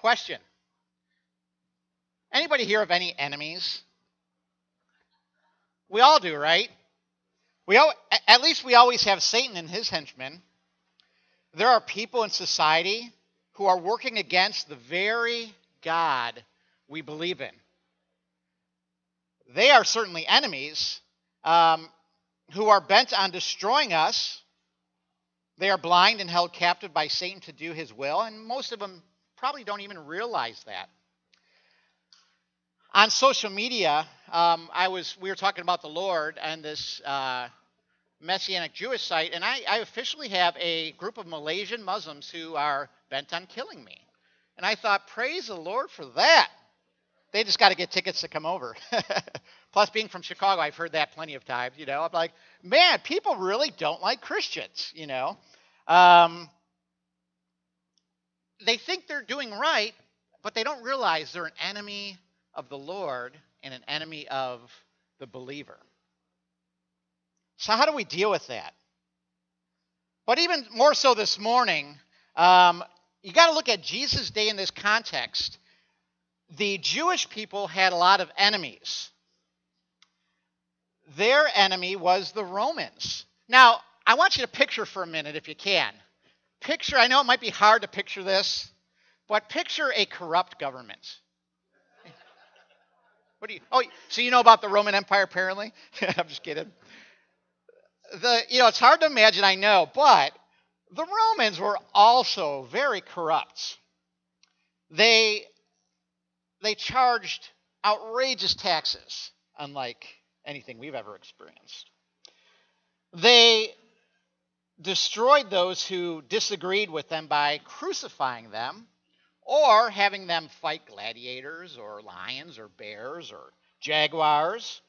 Question Anybody here have any enemies? We all do, right? We all, at least we always have Satan and his henchmen. There are people in society who are working against the very God we believe in. They are certainly enemies um, who are bent on destroying us. They are blind and held captive by Satan to do his will, and most of them probably don't even realize that. On social media, um, I was we were talking about the Lord and this uh, Messianic Jewish site, and I, I officially have a group of Malaysian Muslims who are bent on killing me. And I thought, praise the Lord for that. They just got to get tickets to come over. Plus, being from Chicago, I've heard that plenty of times. You know, I'm like, man, people really don't like Christians. You know, um, they think they're doing right, but they don't realize they're an enemy of the Lord and an enemy of the believer. So, how do we deal with that? But even more so this morning, um, you got to look at Jesus' day in this context. The Jewish people had a lot of enemies. Their enemy was the Romans. Now, I want you to picture for a minute, if you can. Picture, I know it might be hard to picture this, but picture a corrupt government. What do you? Oh, so you know about the Roman Empire? Apparently, I'm just kidding. The you know it's hard to imagine. I know, but the Romans were also very corrupt. They they charged outrageous taxes, unlike anything we've ever experienced. They destroyed those who disagreed with them by crucifying them or having them fight gladiators or lions or bears or jaguars.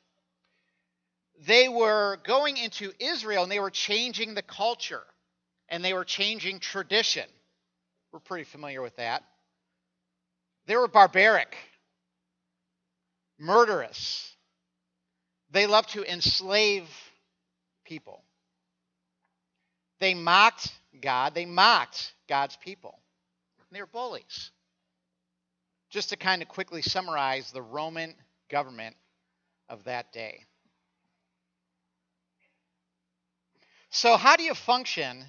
They were going into Israel and they were changing the culture and they were changing tradition. We're pretty familiar with that. They were barbaric, murderous. They loved to enslave people. They mocked God, they mocked God's people. They were bullies. Just to kind of quickly summarize the Roman government of that day. So, how do you function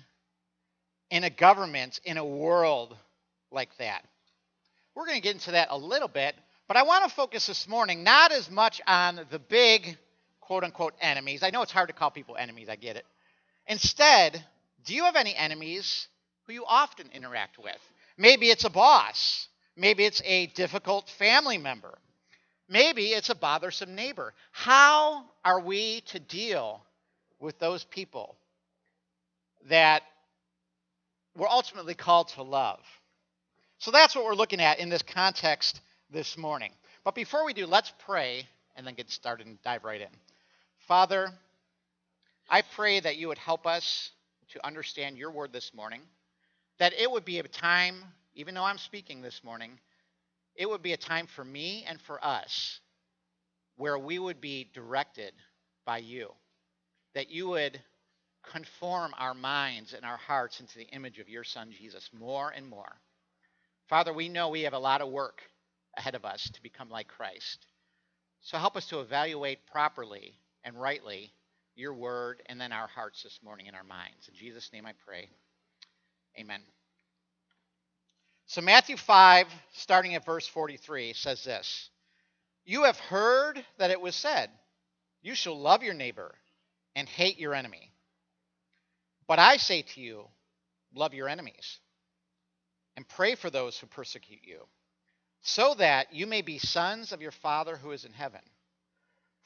in a government, in a world like that? We're going to get into that a little bit, but I want to focus this morning not as much on the big quote unquote enemies. I know it's hard to call people enemies, I get it. Instead, do you have any enemies who you often interact with? Maybe it's a boss, maybe it's a difficult family member, maybe it's a bothersome neighbor. How are we to deal with those people that we're ultimately called to love. So that's what we're looking at in this context this morning. But before we do, let's pray and then get started and dive right in. Father, I pray that you would help us to understand your word this morning, that it would be a time, even though I'm speaking this morning, it would be a time for me and for us where we would be directed by you, that you would conform our minds and our hearts into the image of your Son, Jesus, more and more. Father, we know we have a lot of work ahead of us to become like Christ. So help us to evaluate properly and rightly your word and then our hearts this morning and our minds. In Jesus' name I pray. Amen. So, Matthew 5, starting at verse 43, says this You have heard that it was said, You shall love your neighbor and hate your enemy. But I say to you, love your enemies and pray for those who persecute you, so that you may be sons of your Father who is in heaven.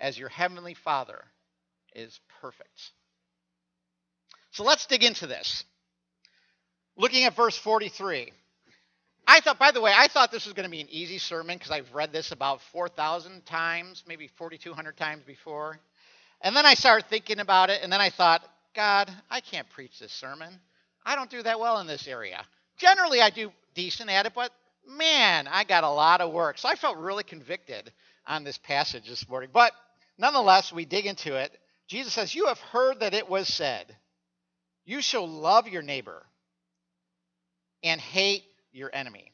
as your heavenly Father is perfect. So let's dig into this. Looking at verse 43. I thought, by the way, I thought this was going to be an easy sermon because I've read this about 4,000 times, maybe 4,200 times before. And then I started thinking about it, and then I thought, God, I can't preach this sermon. I don't do that well in this area. Generally, I do decent at it, but man, I got a lot of work. So I felt really convicted on this passage this morning. But nonetheless, we dig into it. Jesus says, You have heard that it was said, You shall love your neighbor and hate your enemy.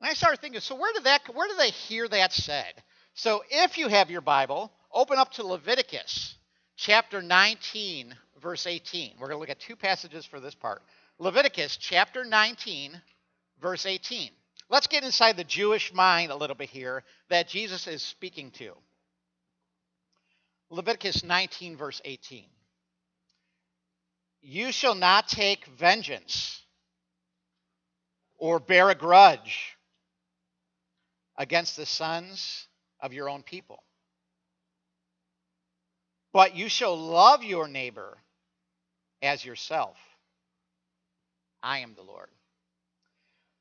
And I started thinking, so where did that where did they hear that said? So if you have your Bible, open up to Leviticus chapter 19, verse 18. We're going to look at two passages for this part. Leviticus chapter 19, verse 18. Let's get inside the Jewish mind a little bit here that Jesus is speaking to. Leviticus 19, verse 18. You shall not take vengeance or bear a grudge against the sons of your own people. But you shall love your neighbor as yourself. I am the Lord.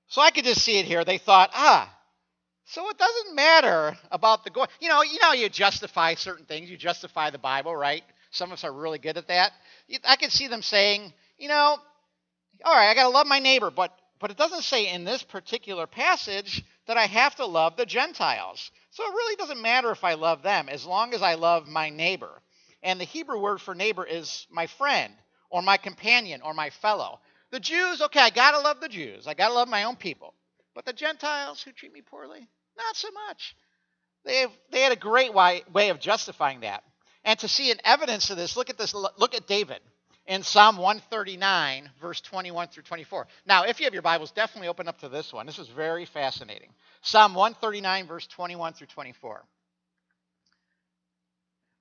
So I could just see it here. They thought, ah, so it doesn't matter about the going. You know, you know, you justify certain things. You justify the Bible, right? Some of us are really good at that. I could see them saying, you know, all right, I got to love my neighbor, but but it doesn't say in this particular passage that I have to love the Gentiles. So it really doesn't matter if I love them as long as I love my neighbor. And the Hebrew word for neighbor is my friend or my companion or my fellow. The Jews, okay, I got to love the Jews. I got to love my own people. But the Gentiles who treat me poorly, not so much. They, have, they had a great way, way of justifying that. And to see an evidence of this, look at this. Look at David in Psalm 139, verse 21 through 24. Now, if you have your Bibles, definitely open up to this one. This is very fascinating. Psalm 139, verse 21 through 24.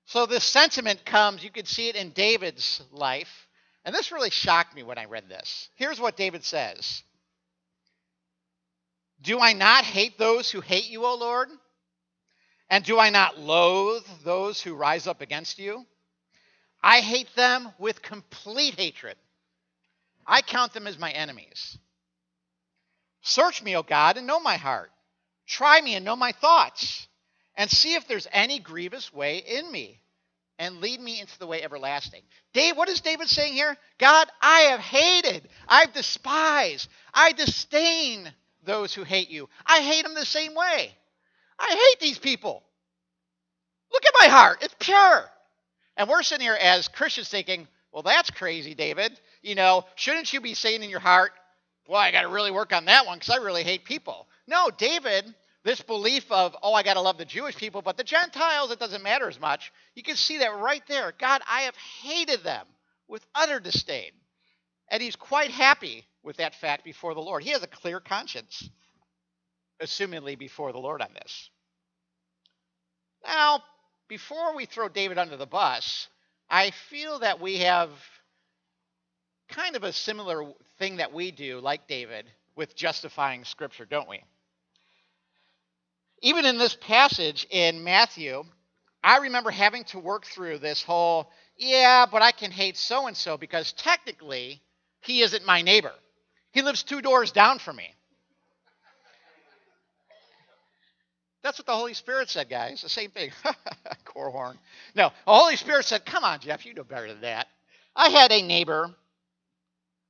So this sentiment comes, you can see it in David's life. And this really shocked me when I read this. Here's what David says Do I not hate those who hate you, O Lord? And do I not loathe those who rise up against you? I hate them with complete hatred. I count them as my enemies. Search me, O God, and know my heart. Try me and know my thoughts, and see if there's any grievous way in me, and lead me into the way everlasting. Dave, what is David saying here? God, I have hated, I've despised, I disdain those who hate you. I hate them the same way. I hate these people. Look at my heart, it's pure. And we're sitting here as Christians thinking, well, that's crazy, David. You know, shouldn't you be saying in your heart, well, I got to really work on that one because I really hate people? No, David, this belief of, oh, I got to love the Jewish people, but the Gentiles, it doesn't matter as much. You can see that right there. God, I have hated them with utter disdain. And he's quite happy with that fact before the Lord. He has a clear conscience, assumingly before the Lord on this. Now, before we throw David under the bus, I feel that we have kind of a similar thing that we do, like David, with justifying Scripture, don't we? Even in this passage in Matthew, I remember having to work through this whole, yeah, but I can hate so and so because technically he isn't my neighbor. He lives two doors down from me. That's what the Holy Spirit said, guys. The same thing. Core horn. No, the Holy Spirit said, Come on, Jeff, you know better than that. I had a neighbor,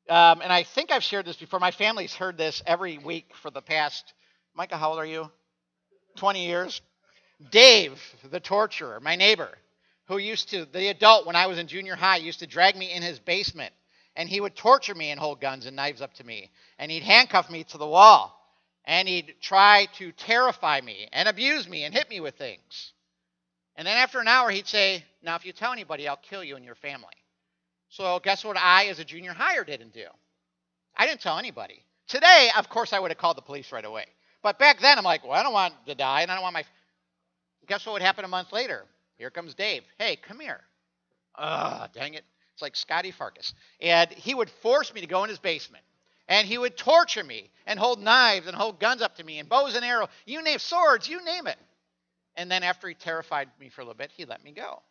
um, and I think I've shared this before. My family's heard this every week for the past, Micah, how old are you? 20 years. Dave, the torturer, my neighbor, who used to, the adult when I was in junior high, used to drag me in his basement, and he would torture me and hold guns and knives up to me, and he'd handcuff me to the wall and he'd try to terrify me and abuse me and hit me with things. And then after an hour, he'd say, Now, if you tell anybody, I'll kill you and your family. So, guess what I, as a junior hire, didn't do? I didn't tell anybody. Today, of course, I would have called the police right away. But back then, I'm like, Well, I don't want to die, and I don't want my. Guess what would happen a month later? Here comes Dave. Hey, come here. Ugh, dang it. It's like Scotty Farkus. And he would force me to go in his basement and he would torture me and hold knives and hold guns up to me and bows and arrows, you name swords, you name it. And then after he terrified me for a little bit, he let me go.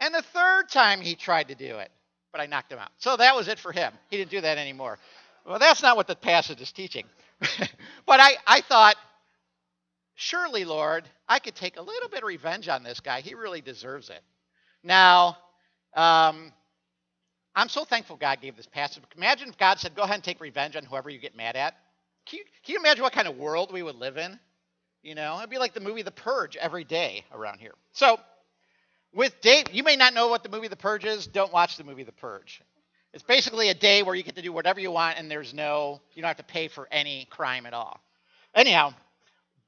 And the third time he tried to do it, but I knocked him out. So that was it for him. He didn't do that anymore. well, that's not what the passage is teaching. but I, I thought, surely, Lord, I could take a little bit of revenge on this guy. He really deserves it. Now, um, I'm so thankful God gave this passage. Imagine if God said, go ahead and take revenge on whoever you get mad at. Can you, can you imagine what kind of world we would live in? You know, it'd be like the movie The Purge every day around here. So, with Dave, you may not know what the movie The Purge is. Don't watch the movie The Purge. It's basically a day where you get to do whatever you want and there's no, you don't have to pay for any crime at all. Anyhow,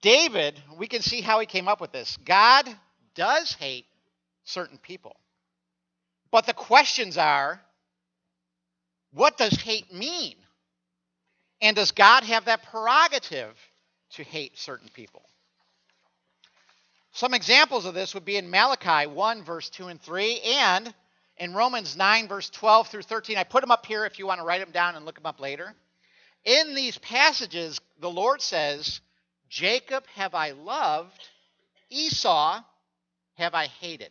David, we can see how he came up with this. God does hate certain people. But the questions are what does hate mean? And does God have that prerogative to hate certain people? Some examples of this would be in Malachi 1, verse 2 and 3, and in Romans 9, verse 12 through 13. I put them up here if you want to write them down and look them up later. In these passages, the Lord says, Jacob have I loved, Esau have I hated.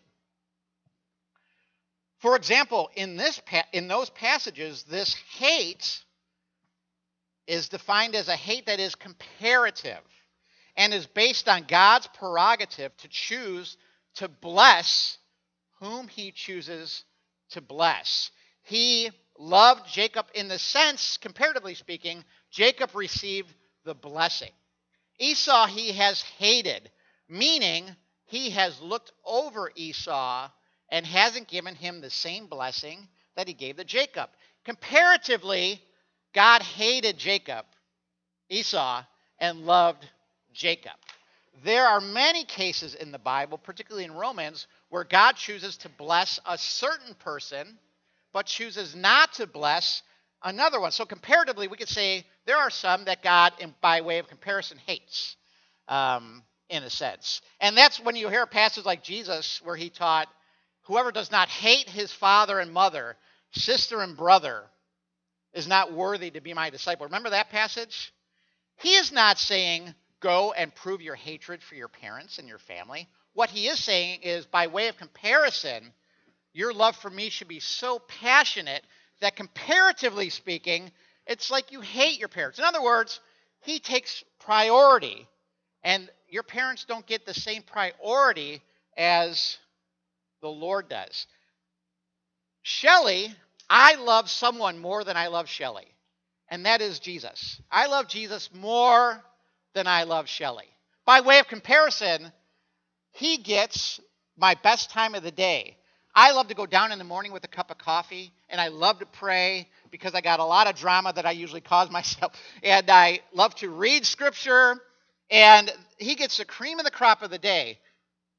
For example, in, this, in those passages, this hate is defined as a hate that is comparative and is based on God's prerogative to choose to bless whom he chooses to bless. He loved Jacob in the sense, comparatively speaking, Jacob received the blessing. Esau he has hated, meaning he has looked over Esau and hasn't given him the same blessing that he gave to Jacob. Comparatively, God hated Jacob, Esau, and loved Jacob. There are many cases in the Bible, particularly in Romans, where God chooses to bless a certain person, but chooses not to bless another one. So, comparatively, we could say there are some that God, by way of comparison, hates, um, in a sense. And that's when you hear passages like Jesus where he taught, Whoever does not hate his father and mother, sister and brother, is not worthy to be my disciple. Remember that passage? He is not saying, go and prove your hatred for your parents and your family. What he is saying is, by way of comparison, your love for me should be so passionate that comparatively speaking, it's like you hate your parents. In other words, he takes priority, and your parents don't get the same priority as the Lord does. Shelley, I love someone more than I love Shelley, and that is Jesus. I love Jesus more than I love Shelley. By way of comparison, he gets my best time of the day. I love to go down in the morning with a cup of coffee, and I love to pray because I got a lot of drama that I usually cause myself. And I love to read scripture, and he gets the cream of the crop of the day.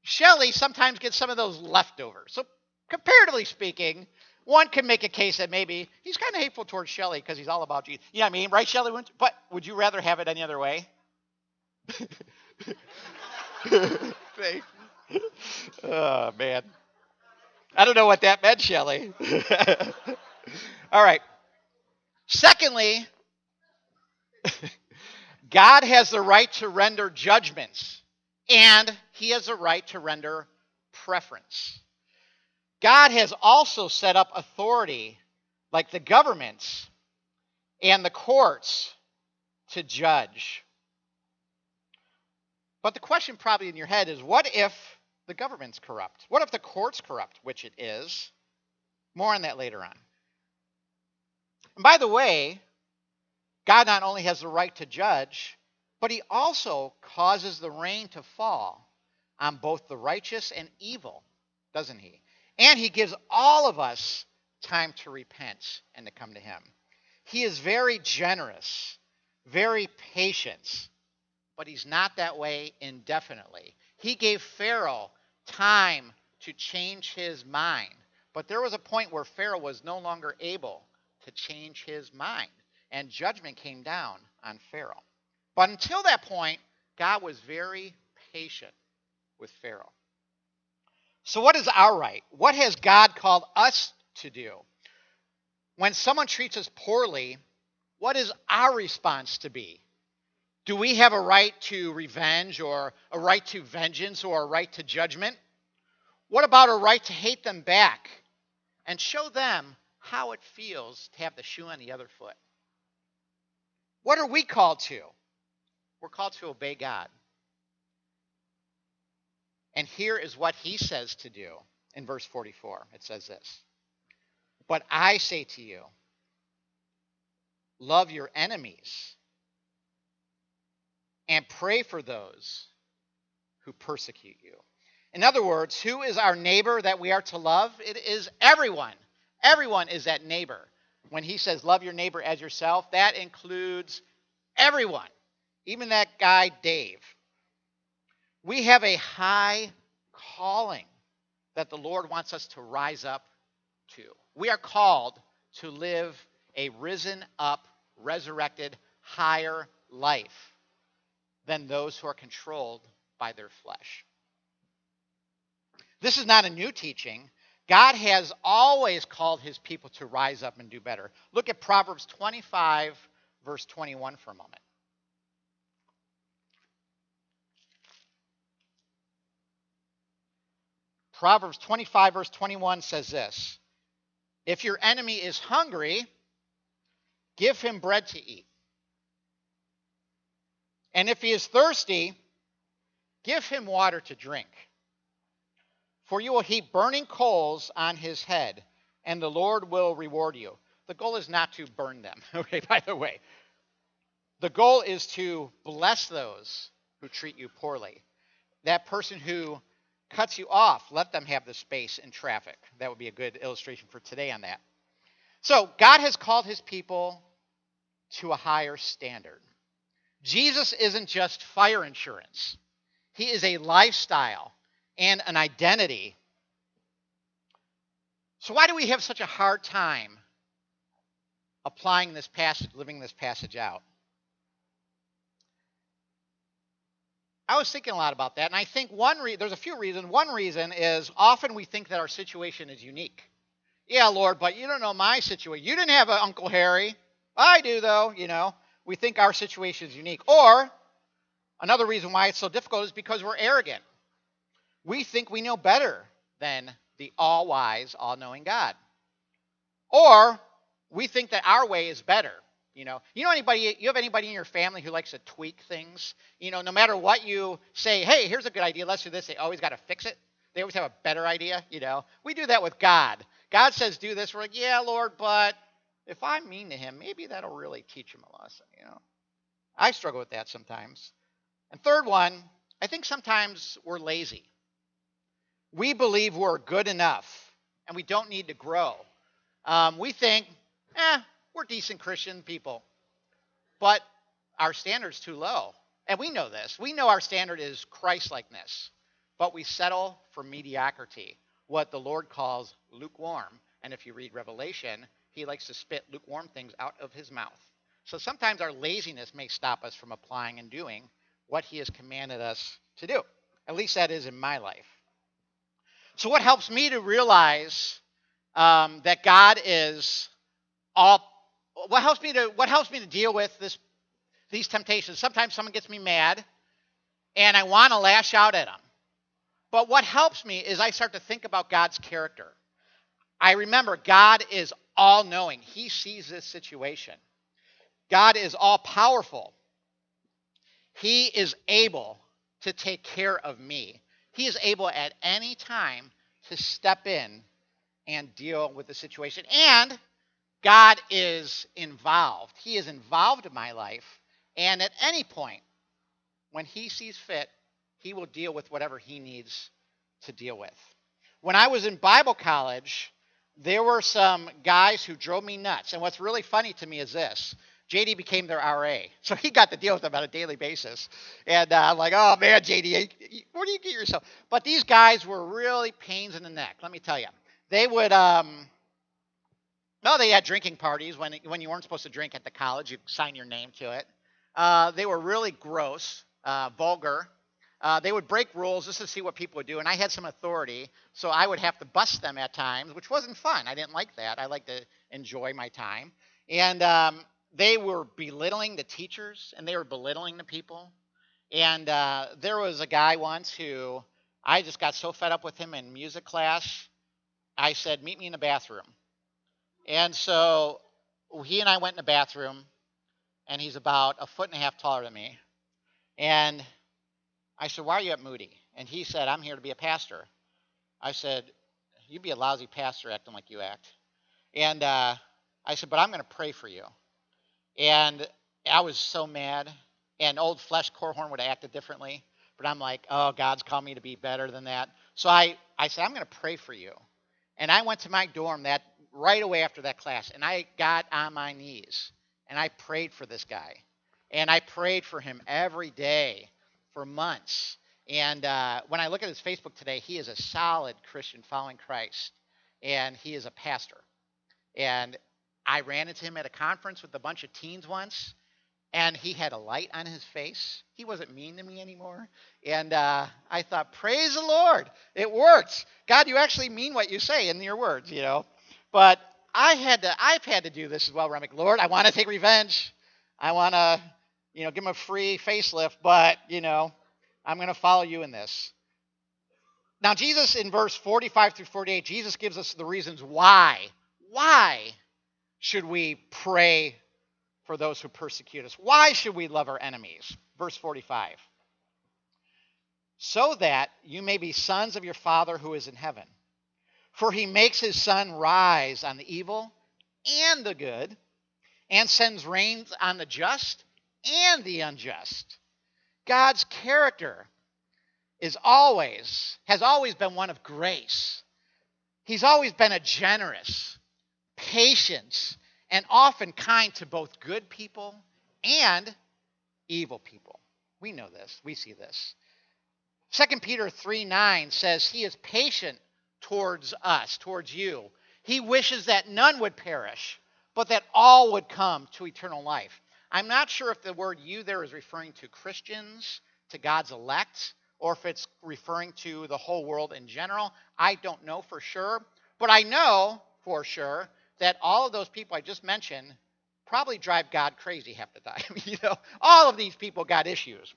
Shelley sometimes gets some of those leftovers. So, comparatively speaking, one can make a case that maybe he's kind of hateful towards Shelley because he's all about Jesus. You know what I mean? Right, Shelley? But would you rather have it any other way? oh, man. I don't know what that meant, Shelley. All right. Secondly, God has the right to render judgments, and he has a right to render preference. God has also set up authority, like the governments and the courts, to judge. But the question probably in your head is what if the government's corrupt? What if the court's corrupt, which it is? More on that later on. And by the way, God not only has the right to judge, but he also causes the rain to fall on both the righteous and evil, doesn't he? And he gives all of us time to repent and to come to him. He is very generous, very patient, but he's not that way indefinitely. He gave Pharaoh time to change his mind, but there was a point where Pharaoh was no longer able to change his mind, and judgment came down on Pharaoh. But until that point, God was very patient with Pharaoh. So, what is our right? What has God called us to do? When someone treats us poorly, what is our response to be? Do we have a right to revenge or a right to vengeance or a right to judgment? What about a right to hate them back and show them how it feels to have the shoe on the other foot? What are we called to? We're called to obey God. And here is what he says to do in verse 44. It says this But I say to you, love your enemies and pray for those who persecute you. In other words, who is our neighbor that we are to love? It is everyone. Everyone is that neighbor. When he says, love your neighbor as yourself, that includes everyone, even that guy, Dave. We have a high calling that the Lord wants us to rise up to. We are called to live a risen up, resurrected, higher life than those who are controlled by their flesh. This is not a new teaching. God has always called his people to rise up and do better. Look at Proverbs 25, verse 21 for a moment. Proverbs 25, verse 21 says this If your enemy is hungry, give him bread to eat. And if he is thirsty, give him water to drink. For you will heap burning coals on his head, and the Lord will reward you. The goal is not to burn them, okay, by the way. The goal is to bless those who treat you poorly. That person who cuts you off, let them have the space in traffic. That would be a good illustration for today on that. So, God has called his people to a higher standard. Jesus isn't just fire insurance, he is a lifestyle and an identity. So, why do we have such a hard time applying this passage, living this passage out? I was thinking a lot about that, and I think one re- there's a few reasons. One reason is often we think that our situation is unique. Yeah, Lord, but you don't know my situation. You didn't have an Uncle Harry. I do, though. You know, we think our situation is unique. Or another reason why it's so difficult is because we're arrogant. We think we know better than the all-wise, all-knowing God. Or we think that our way is better. You know, you know anybody you have anybody in your family who likes to tweak things? You know, no matter what you say, hey, here's a good idea, let's do this, they always got to fix it. They always have a better idea, you know. We do that with God. God says do this, we're like, yeah, Lord, but if I'm mean to him, maybe that'll really teach him a lesson, you know. I struggle with that sometimes. And third one, I think sometimes we're lazy. We believe we're good enough and we don't need to grow. Um, we think, eh, we're decent Christian people. But our standard's too low. And we know this. We know our standard is Christ-likeness. But we settle for mediocrity, what the Lord calls lukewarm. And if you read Revelation, he likes to spit lukewarm things out of his mouth. So sometimes our laziness may stop us from applying and doing what he has commanded us to do. At least that is in my life. So, what helps me to realize um, that God is all what helps me to what helps me to deal with this these temptations? Sometimes someone gets me mad and i want to lash out at them but what helps me is i start to think about god's character. I remember god is all knowing he sees this situation. God is all powerful he is able to take care of me. He is able at any time to step in and deal with the situation. And God is involved. He is involved in my life. And at any point, when He sees fit, He will deal with whatever He needs to deal with. When I was in Bible college, there were some guys who drove me nuts. And what's really funny to me is this JD became their RA. So he got to deal with them on a daily basis. And uh, I'm like, oh man, JD, where do you get yourself? But these guys were really pains in the neck, let me tell you. They would, um, no, they had drinking parties when, when you weren't supposed to drink at the college. You sign your name to it. Uh, they were really gross, uh, vulgar. Uh, they would break rules just to see what people would do, and I had some authority, so I would have to bust them at times, which wasn't fun. I didn't like that. I like to enjoy my time. And um, they were belittling the teachers, and they were belittling the people. And uh, there was a guy once who I just got so fed up with him in music class. I said, "Meet me in the bathroom." And so he and I went in the bathroom, and he's about a foot and a half taller than me. And I said, Why are you at Moody? And he said, I'm here to be a pastor. I said, You'd be a lousy pastor acting like you act. And uh, I said, But I'm going to pray for you. And I was so mad. And old Flesh Corhorn would have acted differently. But I'm like, Oh, God's called me to be better than that. So I, I said, I'm going to pray for you. And I went to my dorm that right away after that class, and I got on my knees and I prayed for this guy. And I prayed for him every day for months. And uh, when I look at his Facebook today, he is a solid Christian following Christ, and he is a pastor. And I ran into him at a conference with a bunch of teens once, and he had a light on his face. He wasn't mean to me anymore. And uh, I thought, praise the Lord, it works. God, you actually mean what you say in your words, you know. But I had to, I've had to do this as well. Where I'm like, Lord, I want to take revenge. I want to, you know, give him a free facelift, but you know, I'm going to follow you in this. Now, Jesus in verse 45 through 48, Jesus gives us the reasons why. Why should we pray for those who persecute us? Why should we love our enemies? Verse 45. So that you may be sons of your Father who is in heaven. For he makes his sun rise on the evil and the good, and sends rains on the just and the unjust. God's character is always, has always been one of grace. He's always been a generous, patient, and often kind to both good people and evil people. We know this. We see this. 2 Peter 3 9 says, He is patient towards us, towards you. He wishes that none would perish, but that all would come to eternal life. I'm not sure if the word you there is referring to Christians, to God's elect, or if it's referring to the whole world in general. I don't know for sure. But I know for sure that all of those people I just mentioned probably drive God crazy half the time. you know, all of these people got issues.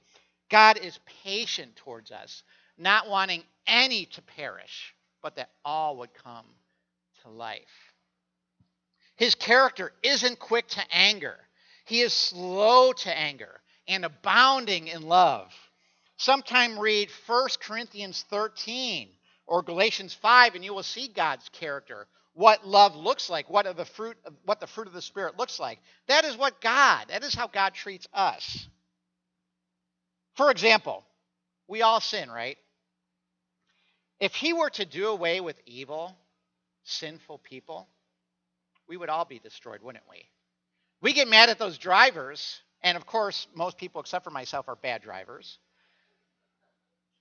God is patient towards us, not wanting any to perish, but that all would come to life. His character isn't quick to anger. He is slow to anger and abounding in love. Sometime read 1 Corinthians 13 or Galatians 5 and you will see God's character, what love looks like, what the fruit what the fruit of the spirit looks like. That is what God, that is how God treats us. For example, we all sin, right? If he were to do away with evil, sinful people, we would all be destroyed, wouldn't we? We get mad at those drivers, and of course, most people except for myself are bad drivers.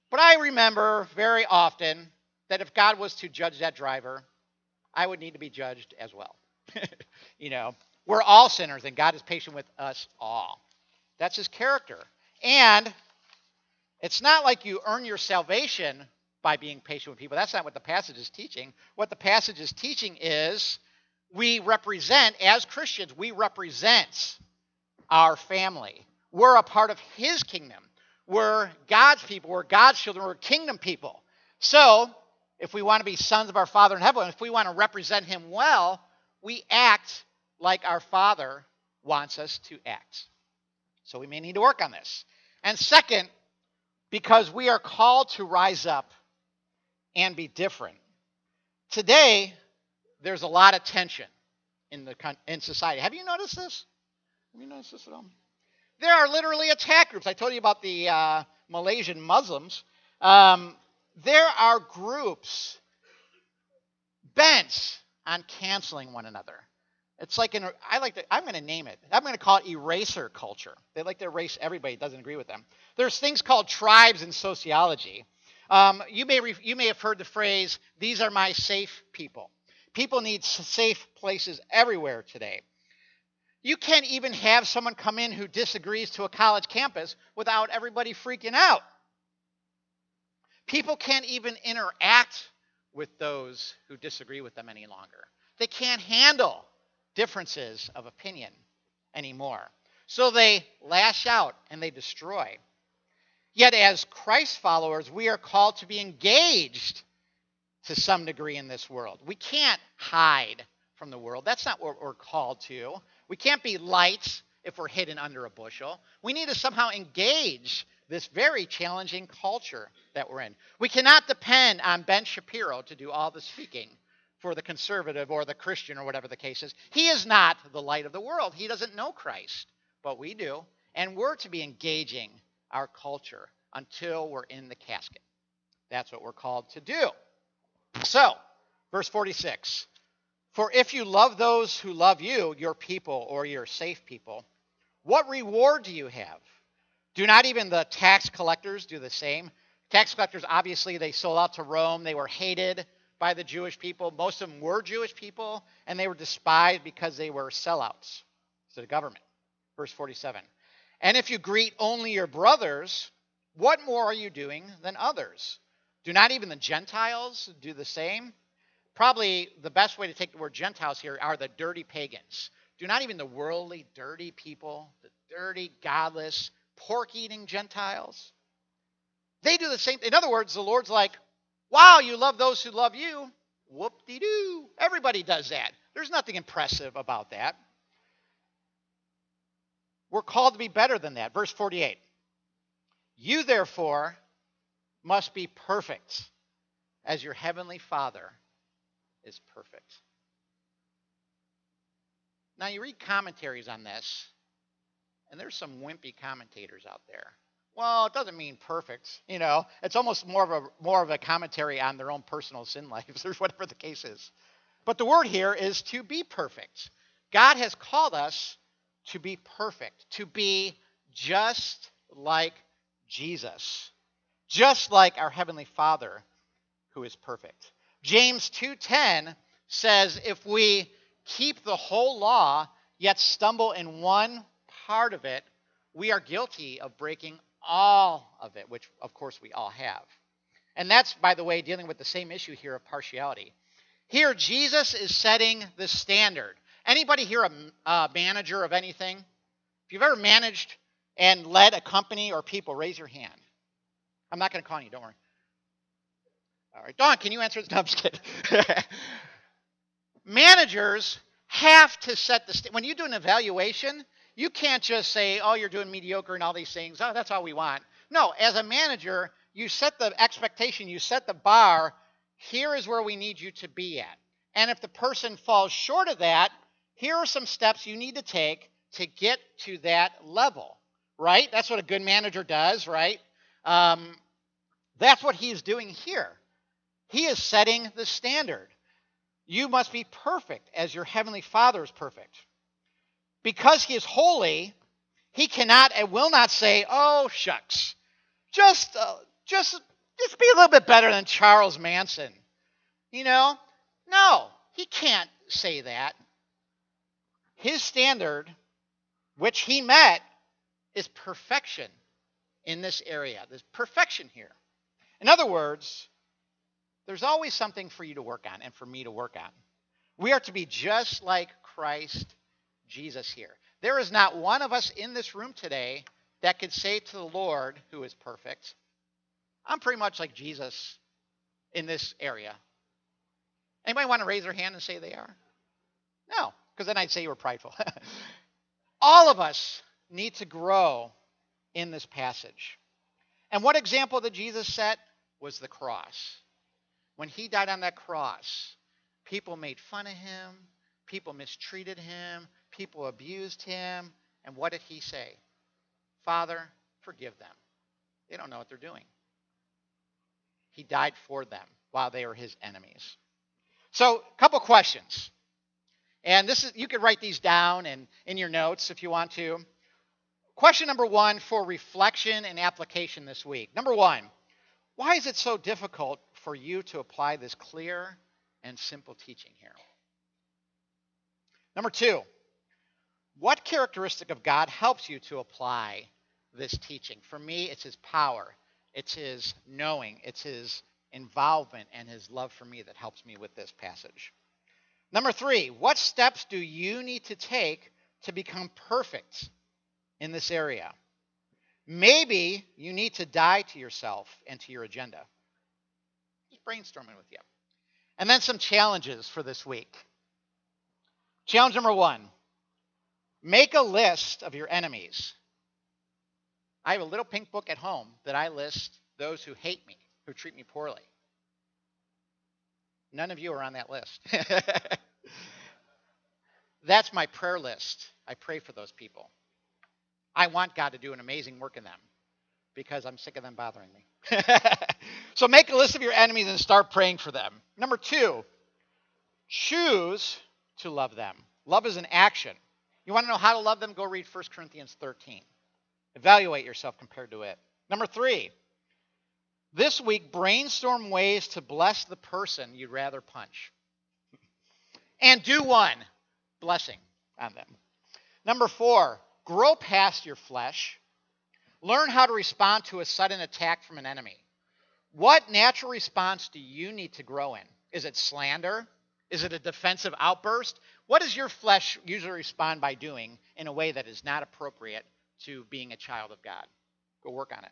But I remember very often that if God was to judge that driver, I would need to be judged as well. you know, we're all sinners, and God is patient with us all. That's his character. And it's not like you earn your salvation by being patient with people. That's not what the passage is teaching. What the passage is teaching is we represent, as Christians, we represent our family. We're a part of His kingdom. We're God's people. We're God's children. We're kingdom people. So, if we want to be sons of our Father in heaven, if we want to represent Him well, we act like our Father wants us to act. So, we may need to work on this. And second, because we are called to rise up and be different. Today, there's a lot of tension in the in society. Have you noticed this? Have you noticed this at all? There are literally attack groups. I told you about the uh, Malaysian Muslims. Um, there are groups bent on canceling one another. It's like an I like to I'm going to name it. I'm going to call it eraser culture. They like to erase everybody that doesn't agree with them. There's things called tribes in sociology um, you, may re- you may have heard the phrase, these are my safe people. People need safe places everywhere today. You can't even have someone come in who disagrees to a college campus without everybody freaking out. People can't even interact with those who disagree with them any longer. They can't handle differences of opinion anymore. So they lash out and they destroy. Yet, as Christ followers, we are called to be engaged to some degree in this world. We can't hide from the world. That's not what we're called to. We can't be lights if we're hidden under a bushel. We need to somehow engage this very challenging culture that we're in. We cannot depend on Ben Shapiro to do all the speaking for the conservative or the Christian or whatever the case is. He is not the light of the world. He doesn't know Christ, but we do. And we're to be engaging our culture until we're in the casket. That's what we're called to do. So, verse 46 For if you love those who love you, your people or your safe people, what reward do you have? Do not even the tax collectors do the same? Tax collectors, obviously, they sold out to Rome. They were hated by the Jewish people. Most of them were Jewish people, and they were despised because they were sellouts to the government. Verse 47. And if you greet only your brothers, what more are you doing than others? Do not even the Gentiles do the same? Probably the best way to take the word Gentiles here are the dirty pagans. Do not even the worldly, dirty people, the dirty, godless, pork eating Gentiles? They do the same. In other words, the Lord's like, wow, you love those who love you. Whoop de doo. Everybody does that. There's nothing impressive about that. We're called to be better than that. Verse 48. You, therefore, must be perfect as your heavenly Father is perfect. Now, you read commentaries on this, and there's some wimpy commentators out there. Well, it doesn't mean perfect, you know. It's almost more of a more of a commentary on their own personal sin lives or whatever the case is. But the word here is to be perfect. God has called us to be perfect, to be just like Jesus, just like our heavenly Father who is perfect. James 2:10 says if we keep the whole law yet stumble in one part of it, we are guilty of breaking all of it, which of course we all have. And that's by the way dealing with the same issue here of partiality. Here Jesus is setting the standard. Anybody here a, a manager of anything? If you've ever managed and led a company or people, raise your hand. I'm not going to call you, don't worry. All right, Don, can you answer this? No, I'm just kidding. Managers have to set the st- when you do an evaluation, you can't just say, "Oh, you're doing mediocre and all these things. Oh, that's all we want." No, as a manager, you set the expectation, you set the bar. Here is where we need you to be at. And if the person falls short of that, here are some steps you need to take to get to that level right? That's what a good manager does, right? Um, that's what he's doing here. He is setting the standard. You must be perfect as your heavenly Father is perfect. Because he is holy, he cannot and will not say, "Oh shucks, just uh, just just be a little bit better than Charles Manson." You know? No, he can't say that. His standard, which he met, is perfection in this area. There's perfection here. In other words, there's always something for you to work on and for me to work on. We are to be just like Christ Jesus here. There is not one of us in this room today that could say to the Lord, who is perfect, I'm pretty much like Jesus in this area. Anybody want to raise their hand and say they are? No, because then I'd say you were prideful. All of us need to grow in this passage. And what example did Jesus set? Was the cross. When he died on that cross, people made fun of him, people mistreated him, people abused him. And what did he say? Father, forgive them. They don't know what they're doing. He died for them while they were his enemies. So, a couple questions. And this is you could write these down and in your notes if you want to. Question number one for reflection and application this week. Number one, why is it so difficult for you to apply this clear and simple teaching here? Number two, what characteristic of God helps you to apply this teaching? For me, it's his power, it's his knowing, it's his involvement, and his love for me that helps me with this passage. Number three, what steps do you need to take to become perfect in this area. Maybe you need to die to yourself and to your agenda. Just brainstorming with you. And then some challenges for this week. Challenge number one Make a list of your enemies. I have a little pink book at home that I list those who hate me, who treat me poorly. None of you are on that list. That's my prayer list. I pray for those people. I want God to do an amazing work in them because I'm sick of them bothering me. so make a list of your enemies and start praying for them. Number two, choose to love them. Love is an action. You want to know how to love them? Go read 1 Corinthians 13. Evaluate yourself compared to it. Number three, this week brainstorm ways to bless the person you'd rather punch. And do one blessing on them. Number four, grow past your flesh. Learn how to respond to a sudden attack from an enemy. What natural response do you need to grow in? Is it slander? Is it a defensive outburst? What does your flesh usually respond by doing in a way that is not appropriate to being a child of God? Go work on it.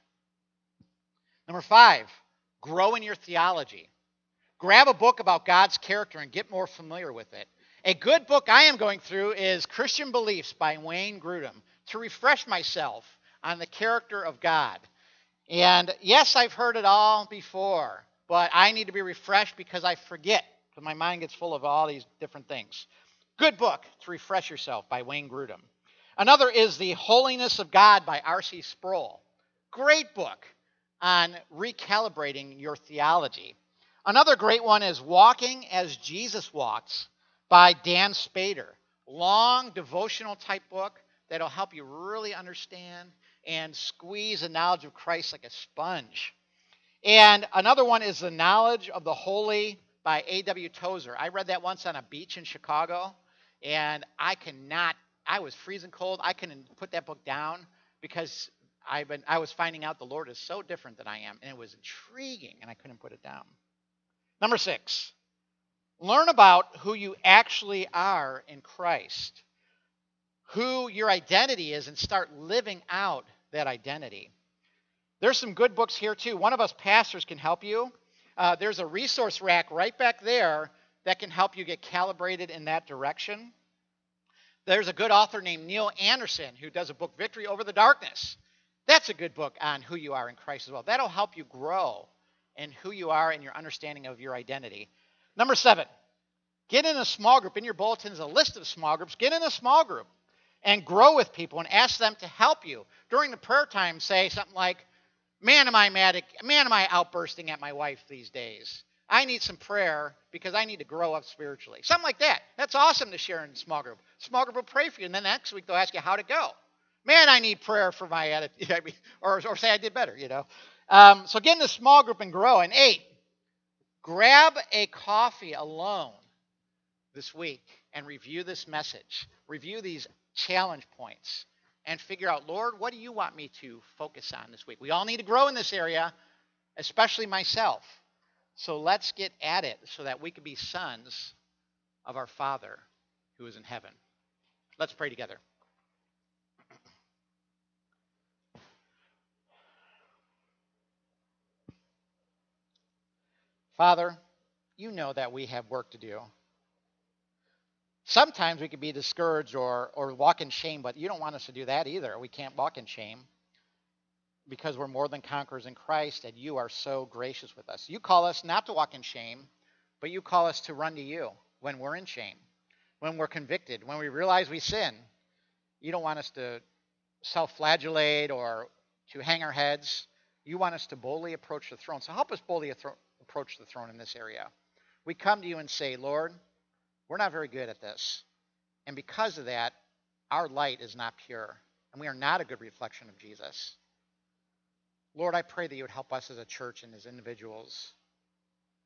Number five, grow in your theology. Grab a book about God's character and get more familiar with it. A good book I am going through is Christian Beliefs by Wayne Grudem to refresh myself on the character of God. And yes, I've heard it all before, but I need to be refreshed because I forget, because my mind gets full of all these different things. Good book to refresh yourself by Wayne Grudem. Another is The Holiness of God by R.C. Sproul. Great book on recalibrating your theology. Another great one is Walking as Jesus Walks by Dan Spader. Long devotional type book that'll help you really understand and squeeze the knowledge of Christ like a sponge. And another one is The Knowledge of the Holy by A.W. Tozer. I read that once on a beach in Chicago, and I cannot, I was freezing cold. I couldn't put that book down because I've been, I was finding out the Lord is so different than I am, and it was intriguing, and I couldn't put it down. Number six, learn about who you actually are in Christ, who your identity is, and start living out that identity. There's some good books here, too. One of us pastors can help you. Uh, there's a resource rack right back there that can help you get calibrated in that direction. There's a good author named Neil Anderson who does a book, Victory Over the Darkness. That's a good book on who you are in Christ as well. That'll help you grow in who you are and your understanding of your identity. Number seven, get in a small group. In your bulletin is a list of small groups. Get in a small group and grow with people and ask them to help you. During the prayer time, say something like, Man, am I mad at, man, am I outbursting at my wife these days? I need some prayer because I need to grow up spiritually. Something like that. That's awesome to share in a small group. Small group will pray for you, and then next week they'll ask you how to go man, I need prayer for my attitude, or, or say I did better, you know. Um, so get in a small group and grow. And eight, grab a coffee alone this week and review this message, review these challenge points, and figure out, Lord, what do you want me to focus on this week? We all need to grow in this area, especially myself. So let's get at it so that we can be sons of our Father who is in heaven. Let's pray together. Father, you know that we have work to do. Sometimes we can be discouraged or, or walk in shame, but you don't want us to do that either. We can't walk in shame because we're more than conquerors in Christ, and you are so gracious with us. You call us not to walk in shame, but you call us to run to you when we're in shame, when we're convicted, when we realize we sin. You don't want us to self flagellate or to hang our heads. You want us to boldly approach the throne. So help us boldly approach the throne in this area. We come to you and say, Lord, we're not very good at this. And because of that, our light is not pure, and we are not a good reflection of Jesus. Lord, I pray that you would help us as a church and as individuals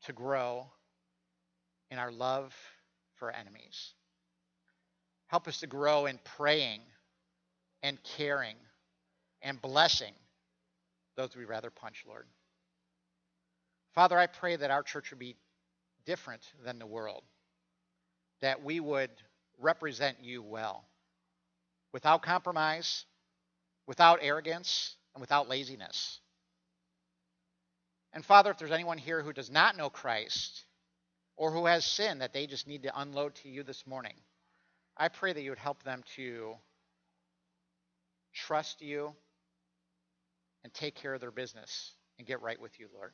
to grow in our love for enemies. Help us to grow in praying and caring and blessing those we rather punch, Lord. Father, I pray that our church would be different than the world, that we would represent you well, without compromise, without arrogance, and without laziness. And Father, if there's anyone here who does not know Christ or who has sin that they just need to unload to you this morning, I pray that you would help them to trust you, and take care of their business and get right with you, Lord.